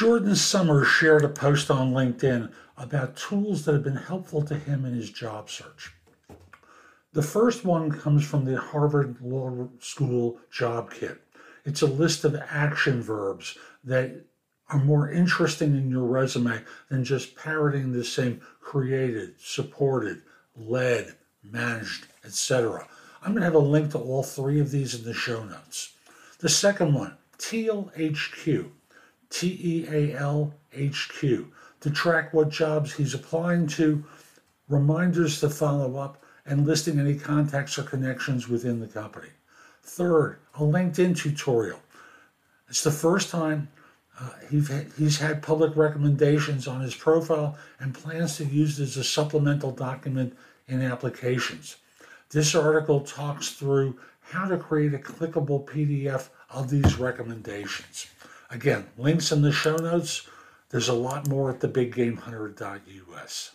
Jordan Summers shared a post on LinkedIn about tools that have been helpful to him in his job search. The first one comes from the Harvard Law School Job Kit. It's a list of action verbs that are more interesting in your resume than just parroting the same created, supported, led, managed, etc. I'm going to have a link to all three of these in the show notes. The second one, Teal HQ, T E A L H Q, to track what jobs he's applying to, reminders to follow up, and listing any contacts or connections within the company. Third, a LinkedIn tutorial. It's the first time uh, he's had public recommendations on his profile and plans to use it as a supplemental document in applications. This article talks through how to create a clickable PDF of these recommendations. Again, links in the show notes. There's a lot more at thebiggamehunter.us.